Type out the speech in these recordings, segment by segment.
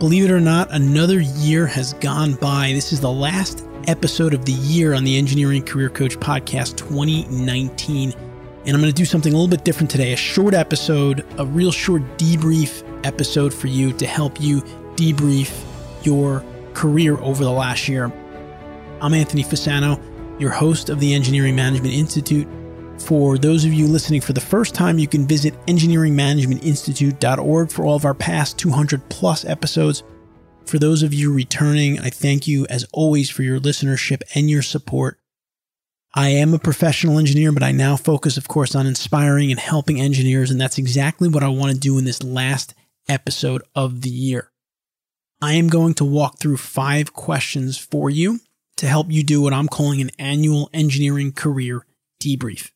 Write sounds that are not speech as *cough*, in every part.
Believe it or not, another year has gone by. This is the last episode of the year on the Engineering Career Coach Podcast 2019. And I'm going to do something a little bit different today a short episode, a real short debrief episode for you to help you debrief your career over the last year. I'm Anthony Fasano, your host of the Engineering Management Institute. For those of you listening for the first time, you can visit engineeringmanagementinstitute.org for all of our past 200 plus episodes. For those of you returning, I thank you as always for your listenership and your support. I am a professional engineer, but I now focus, of course, on inspiring and helping engineers, and that's exactly what I want to do in this last episode of the year. I am going to walk through five questions for you to help you do what I'm calling an annual engineering career debrief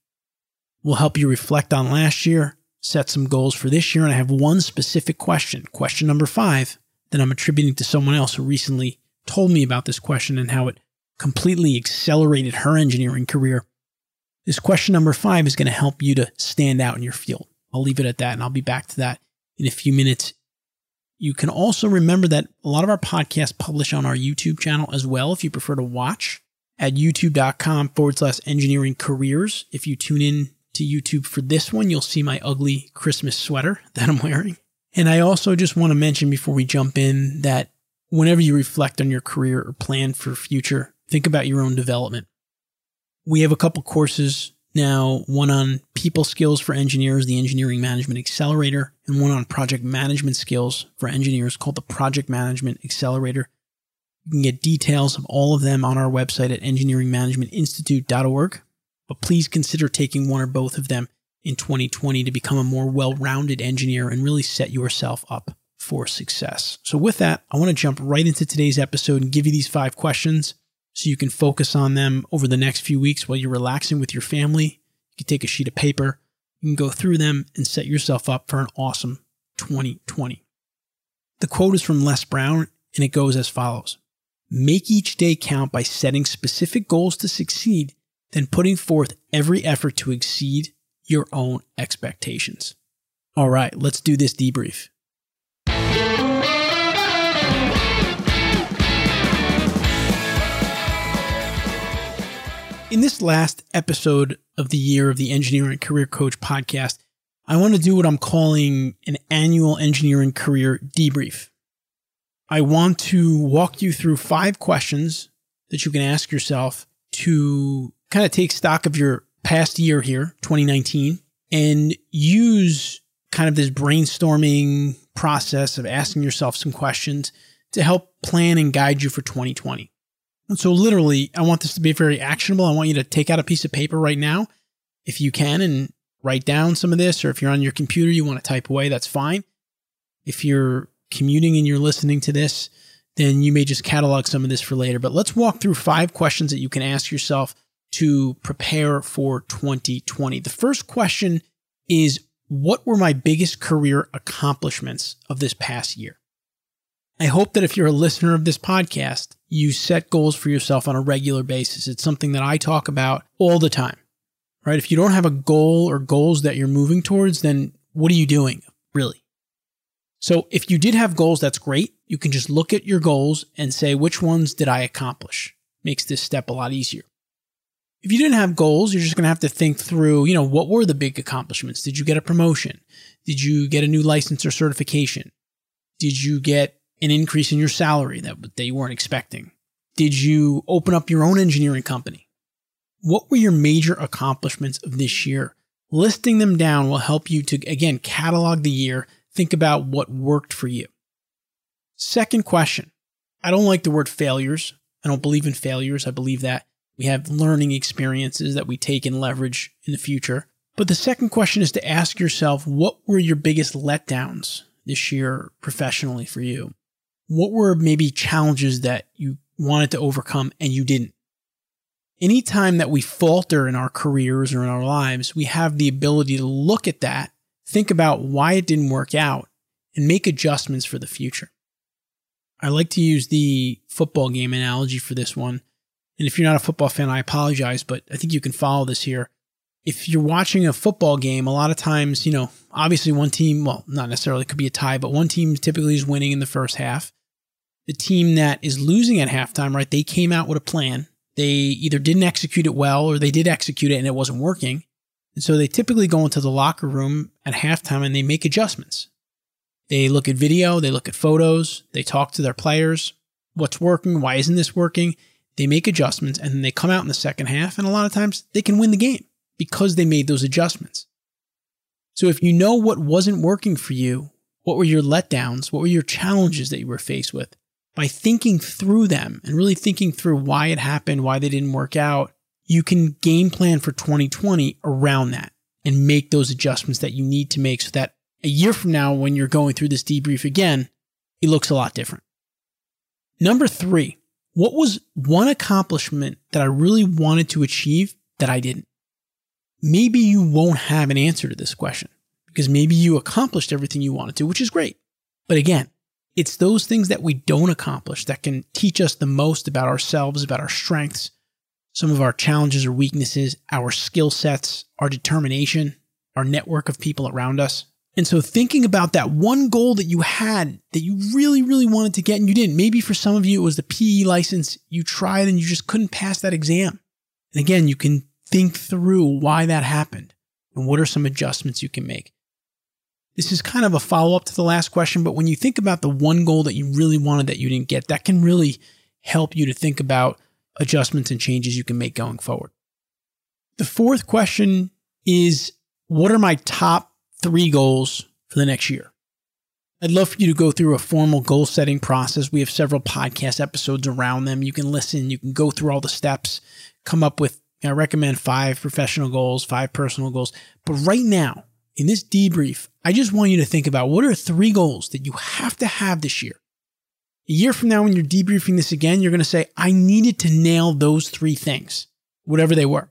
will help you reflect on last year, set some goals for this year. And I have one specific question, question number five, that I'm attributing to someone else who recently told me about this question and how it completely accelerated her engineering career. This question number five is going to help you to stand out in your field. I'll leave it at that and I'll be back to that in a few minutes. You can also remember that a lot of our podcasts publish on our YouTube channel as well if you prefer to watch at youtube.com forward slash engineering careers. If you tune in to YouTube for this one, you'll see my ugly Christmas sweater *laughs* that I'm wearing. And I also just want to mention before we jump in that whenever you reflect on your career or plan for future, think about your own development. We have a couple courses now, one on people skills for engineers, the Engineering Management Accelerator, and one on project management skills for engineers called the Project Management Accelerator. You can get details of all of them on our website at engineeringmanagementinstitute.org but please consider taking one or both of them in 2020 to become a more well rounded engineer and really set yourself up for success. So, with that, I want to jump right into today's episode and give you these five questions so you can focus on them over the next few weeks while you're relaxing with your family. You can take a sheet of paper, you can go through them and set yourself up for an awesome 2020. The quote is from Les Brown and it goes as follows Make each day count by setting specific goals to succeed then putting forth every effort to exceed your own expectations. All right, let's do this debrief. In this last episode of the year of the Engineering Career Coach podcast, I want to do what I'm calling an annual engineering career debrief. I want to walk you through five questions that you can ask yourself to kind of take stock of your past year here, 2019, and use kind of this brainstorming process of asking yourself some questions to help plan and guide you for 2020. And so, literally, I want this to be very actionable. I want you to take out a piece of paper right now, if you can, and write down some of this. Or if you're on your computer, you want to type away, that's fine. If you're commuting and you're listening to this, then you may just catalog some of this for later. But let's walk through five questions that you can ask yourself to prepare for 2020. The first question is What were my biggest career accomplishments of this past year? I hope that if you're a listener of this podcast, you set goals for yourself on a regular basis. It's something that I talk about all the time, right? If you don't have a goal or goals that you're moving towards, then what are you doing really? So if you did have goals, that's great. You can just look at your goals and say, which ones did I accomplish? Makes this step a lot easier. If you didn't have goals, you're just going to have to think through, you know, what were the big accomplishments? Did you get a promotion? Did you get a new license or certification? Did you get an increase in your salary that, that you weren't expecting? Did you open up your own engineering company? What were your major accomplishments of this year? Listing them down will help you to, again, catalog the year, think about what worked for you. Second question. I don't like the word failures. I don't believe in failures. I believe that we have learning experiences that we take and leverage in the future. But the second question is to ask yourself what were your biggest letdowns this year professionally for you? What were maybe challenges that you wanted to overcome and you didn't? Anytime that we falter in our careers or in our lives, we have the ability to look at that, think about why it didn't work out, and make adjustments for the future. I like to use the football game analogy for this one and if you're not a football fan, I apologize, but I think you can follow this here. if you're watching a football game, a lot of times, you know, obviously one team, well, not necessarily, it could be a tie, but one team typically is winning in the first half. The team that is losing at halftime, right? They came out with a plan. They either didn't execute it well or they did execute it and it wasn't working. And so they typically go into the locker room at halftime and they make adjustments. They look at video, they look at photos, they talk to their players. What's working? Why isn't this working? They make adjustments and then they come out in the second half. And a lot of times they can win the game because they made those adjustments. So if you know what wasn't working for you, what were your letdowns? What were your challenges that you were faced with? By thinking through them and really thinking through why it happened, why they didn't work out, you can game plan for 2020 around that and make those adjustments that you need to make so that a year from now, when you're going through this debrief again, it looks a lot different. Number three, what was one accomplishment that I really wanted to achieve that I didn't? maybe you won't have an answer to this question because maybe you accomplished everything you wanted to, which is great. But again, it's those things that we don't accomplish that can teach us the most about ourselves, about our strengths, some of our challenges or weaknesses, our skill sets, our determination, our network of people around us. And so thinking about that one goal that you had that you really, really wanted to get and you didn't. Maybe for some of you, it was the PE license. You tried and you just couldn't pass that exam. And again, you can think through why that happened and what are some adjustments you can make. This is kind of a follow up to the last question, but when you think about the one goal that you really wanted that you didn't get, that can really help you to think about adjustments and changes you can make going forward. The fourth question is What are my top three goals for the next year? I'd love for you to go through a formal goal setting process. We have several podcast episodes around them. You can listen, you can go through all the steps, come up with I recommend five professional goals, five personal goals. But right now, in this debrief, I just want you to think about what are three goals that you have to have this year. A year from now, when you're debriefing this again, you're going to say, I needed to nail those three things, whatever they were.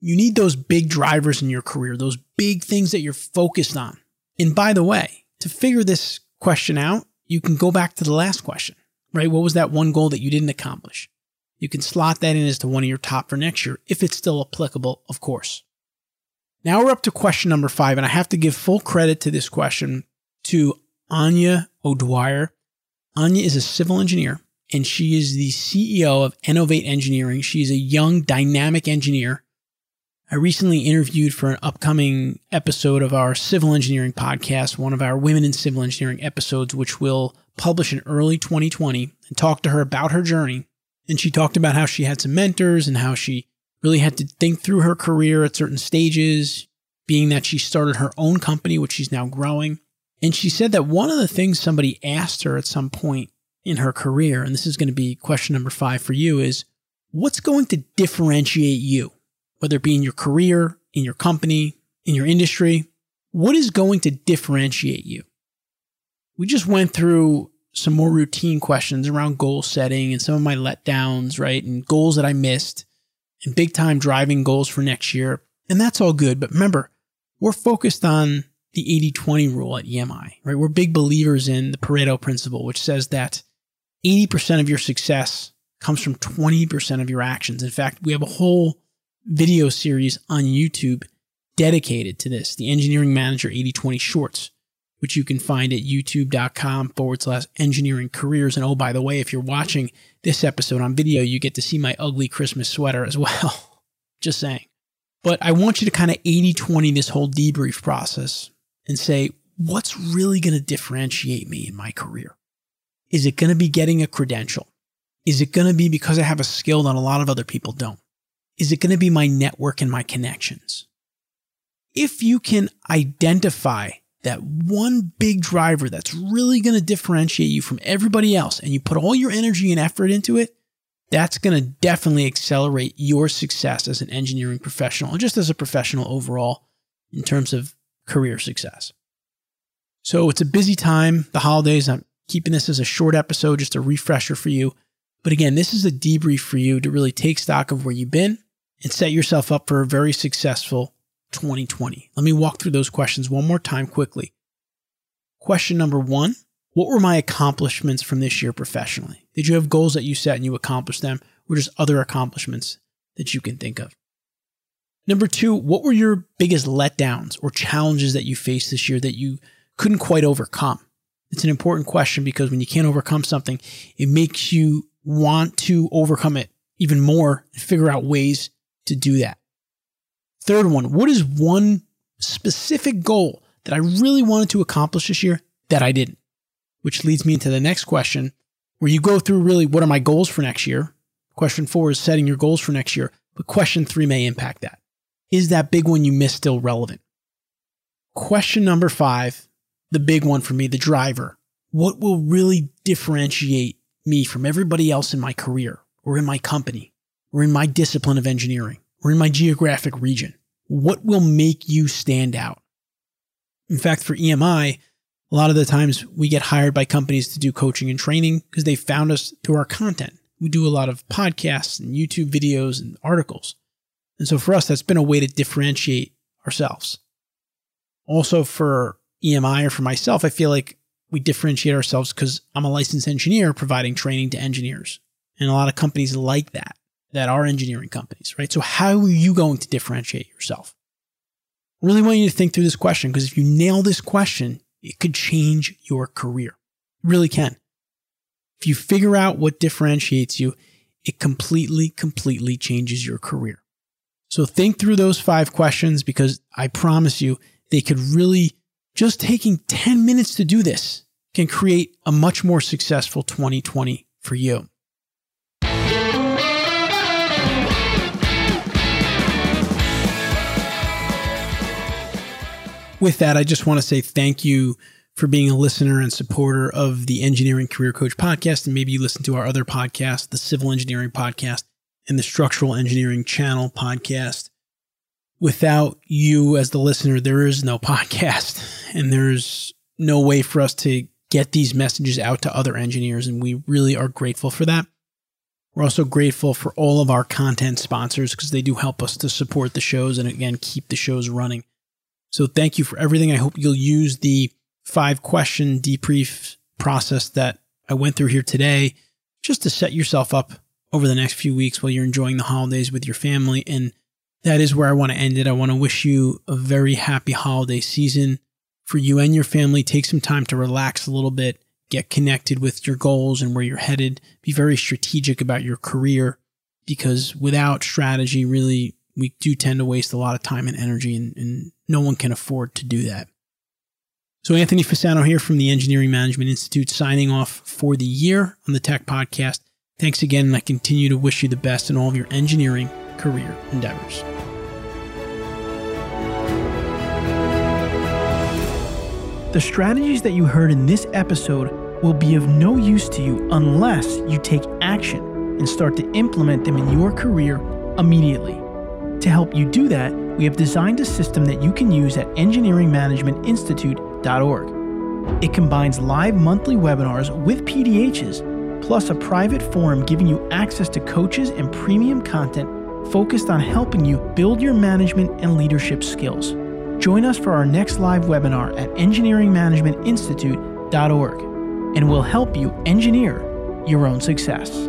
You need those big drivers in your career, those big things that you're focused on. And by the way, to figure this question out, you can go back to the last question, right? What was that one goal that you didn't accomplish? You can slot that in as to one of your top for next year, if it's still applicable, of course. Now we're up to question number five, and I have to give full credit to this question to Anya O'Dwyer. Anya is a civil engineer, and she is the CEO of Innovate Engineering. She's a young, dynamic engineer. I recently interviewed for an upcoming episode of our civil engineering podcast, one of our women in civil engineering episodes, which will publish in early 2020, and talked to her about her journey and she talked about how she had some mentors and how she really had to think through her career at certain stages, being that she started her own company, which she's now growing. And she said that one of the things somebody asked her at some point in her career, and this is going to be question number five for you, is what's going to differentiate you, whether it be in your career, in your company, in your industry? What is going to differentiate you? We just went through some more routine questions around goal setting and some of my letdowns, right? And goals that I missed and big time driving goals for next year. And that's all good. But remember, we're focused on the 80 20 rule at EMI, right? We're big believers in the Pareto principle, which says that 80% of your success comes from 20% of your actions. In fact, we have a whole video series on YouTube dedicated to this, the Engineering Manager 80 20 Shorts which you can find at youtube.com forward slash engineering careers. And oh, by the way, if you're watching this episode on video, you get to see my ugly Christmas sweater as *laughs* well. Just saying. But I want you to kind of 80 20 this whole debrief process and say, what's really going to differentiate me in my career? Is it going to be getting a credential? Is it going to be because I have a skill that a lot of other people don't? Is it going to be my network and my connections? If you can identify that one big driver that's really going to differentiate you from everybody else and you put all your energy and effort into it, that's going to definitely accelerate your success as an engineering professional and just as a professional overall in terms of career success. So it's a busy time, the holidays. I'm keeping this as a short episode, just a refresher for you. But again, this is a debrief for you to really take stock of where you've been and set yourself up for a very successful 2020? Let me walk through those questions one more time quickly. Question number one What were my accomplishments from this year professionally? Did you have goals that you set and you accomplished them, or just other accomplishments that you can think of? Number two, what were your biggest letdowns or challenges that you faced this year that you couldn't quite overcome? It's an important question because when you can't overcome something, it makes you want to overcome it even more and figure out ways to do that. Third one, what is one specific goal that I really wanted to accomplish this year that I didn't? Which leads me into the next question where you go through really what are my goals for next year? Question four is setting your goals for next year, but question three may impact that. Is that big one you missed still relevant? Question number five, the big one for me, the driver. What will really differentiate me from everybody else in my career or in my company or in my discipline of engineering or in my geographic region? What will make you stand out? In fact, for EMI, a lot of the times we get hired by companies to do coaching and training because they found us through our content. We do a lot of podcasts and YouTube videos and articles. And so for us, that's been a way to differentiate ourselves. Also for EMI or for myself, I feel like we differentiate ourselves because I'm a licensed engineer providing training to engineers. And a lot of companies like that, that are engineering companies, right? So how are you going to differentiate yourself? Really want you to think through this question because if you nail this question, it could change your career. It really can. If you figure out what differentiates you, it completely, completely changes your career. So think through those five questions because I promise you they could really, just taking 10 minutes to do this can create a much more successful 2020 for you. With that, I just want to say thank you for being a listener and supporter of the Engineering Career Coach podcast. And maybe you listen to our other podcast, the Civil Engineering podcast and the Structural Engineering Channel podcast. Without you as the listener, there is no *laughs* podcast and there's no way for us to get these messages out to other engineers. And we really are grateful for that. We're also grateful for all of our content sponsors because they do help us to support the shows and again, keep the shows running. So thank you for everything. I hope you'll use the five question debrief process that I went through here today just to set yourself up over the next few weeks while you're enjoying the holidays with your family. And that is where I want to end it. I want to wish you a very happy holiday season for you and your family. Take some time to relax a little bit, get connected with your goals and where you're headed. Be very strategic about your career because without strategy, really, we do tend to waste a lot of time and energy, and, and no one can afford to do that. So, Anthony Fasano here from the Engineering Management Institute, signing off for the year on the TECC Podcast. Thanks again, and I continue to wish you the best in all of your engineering career endeavors. The strategies that you heard in this episode will be of no use to you unless you take action and start to implement them in your career immediately. To help you do that, we have designed a system that you can use at engineeringmanagementinstitute.org. It combines live monthly webinars with PDHs plus a private forum giving you access to coaches and premium content focused on helping you build your management and leadership skills. Join us for our next live webinar at engineeringmanagementinstitute.org and we'll help you engineer your own success.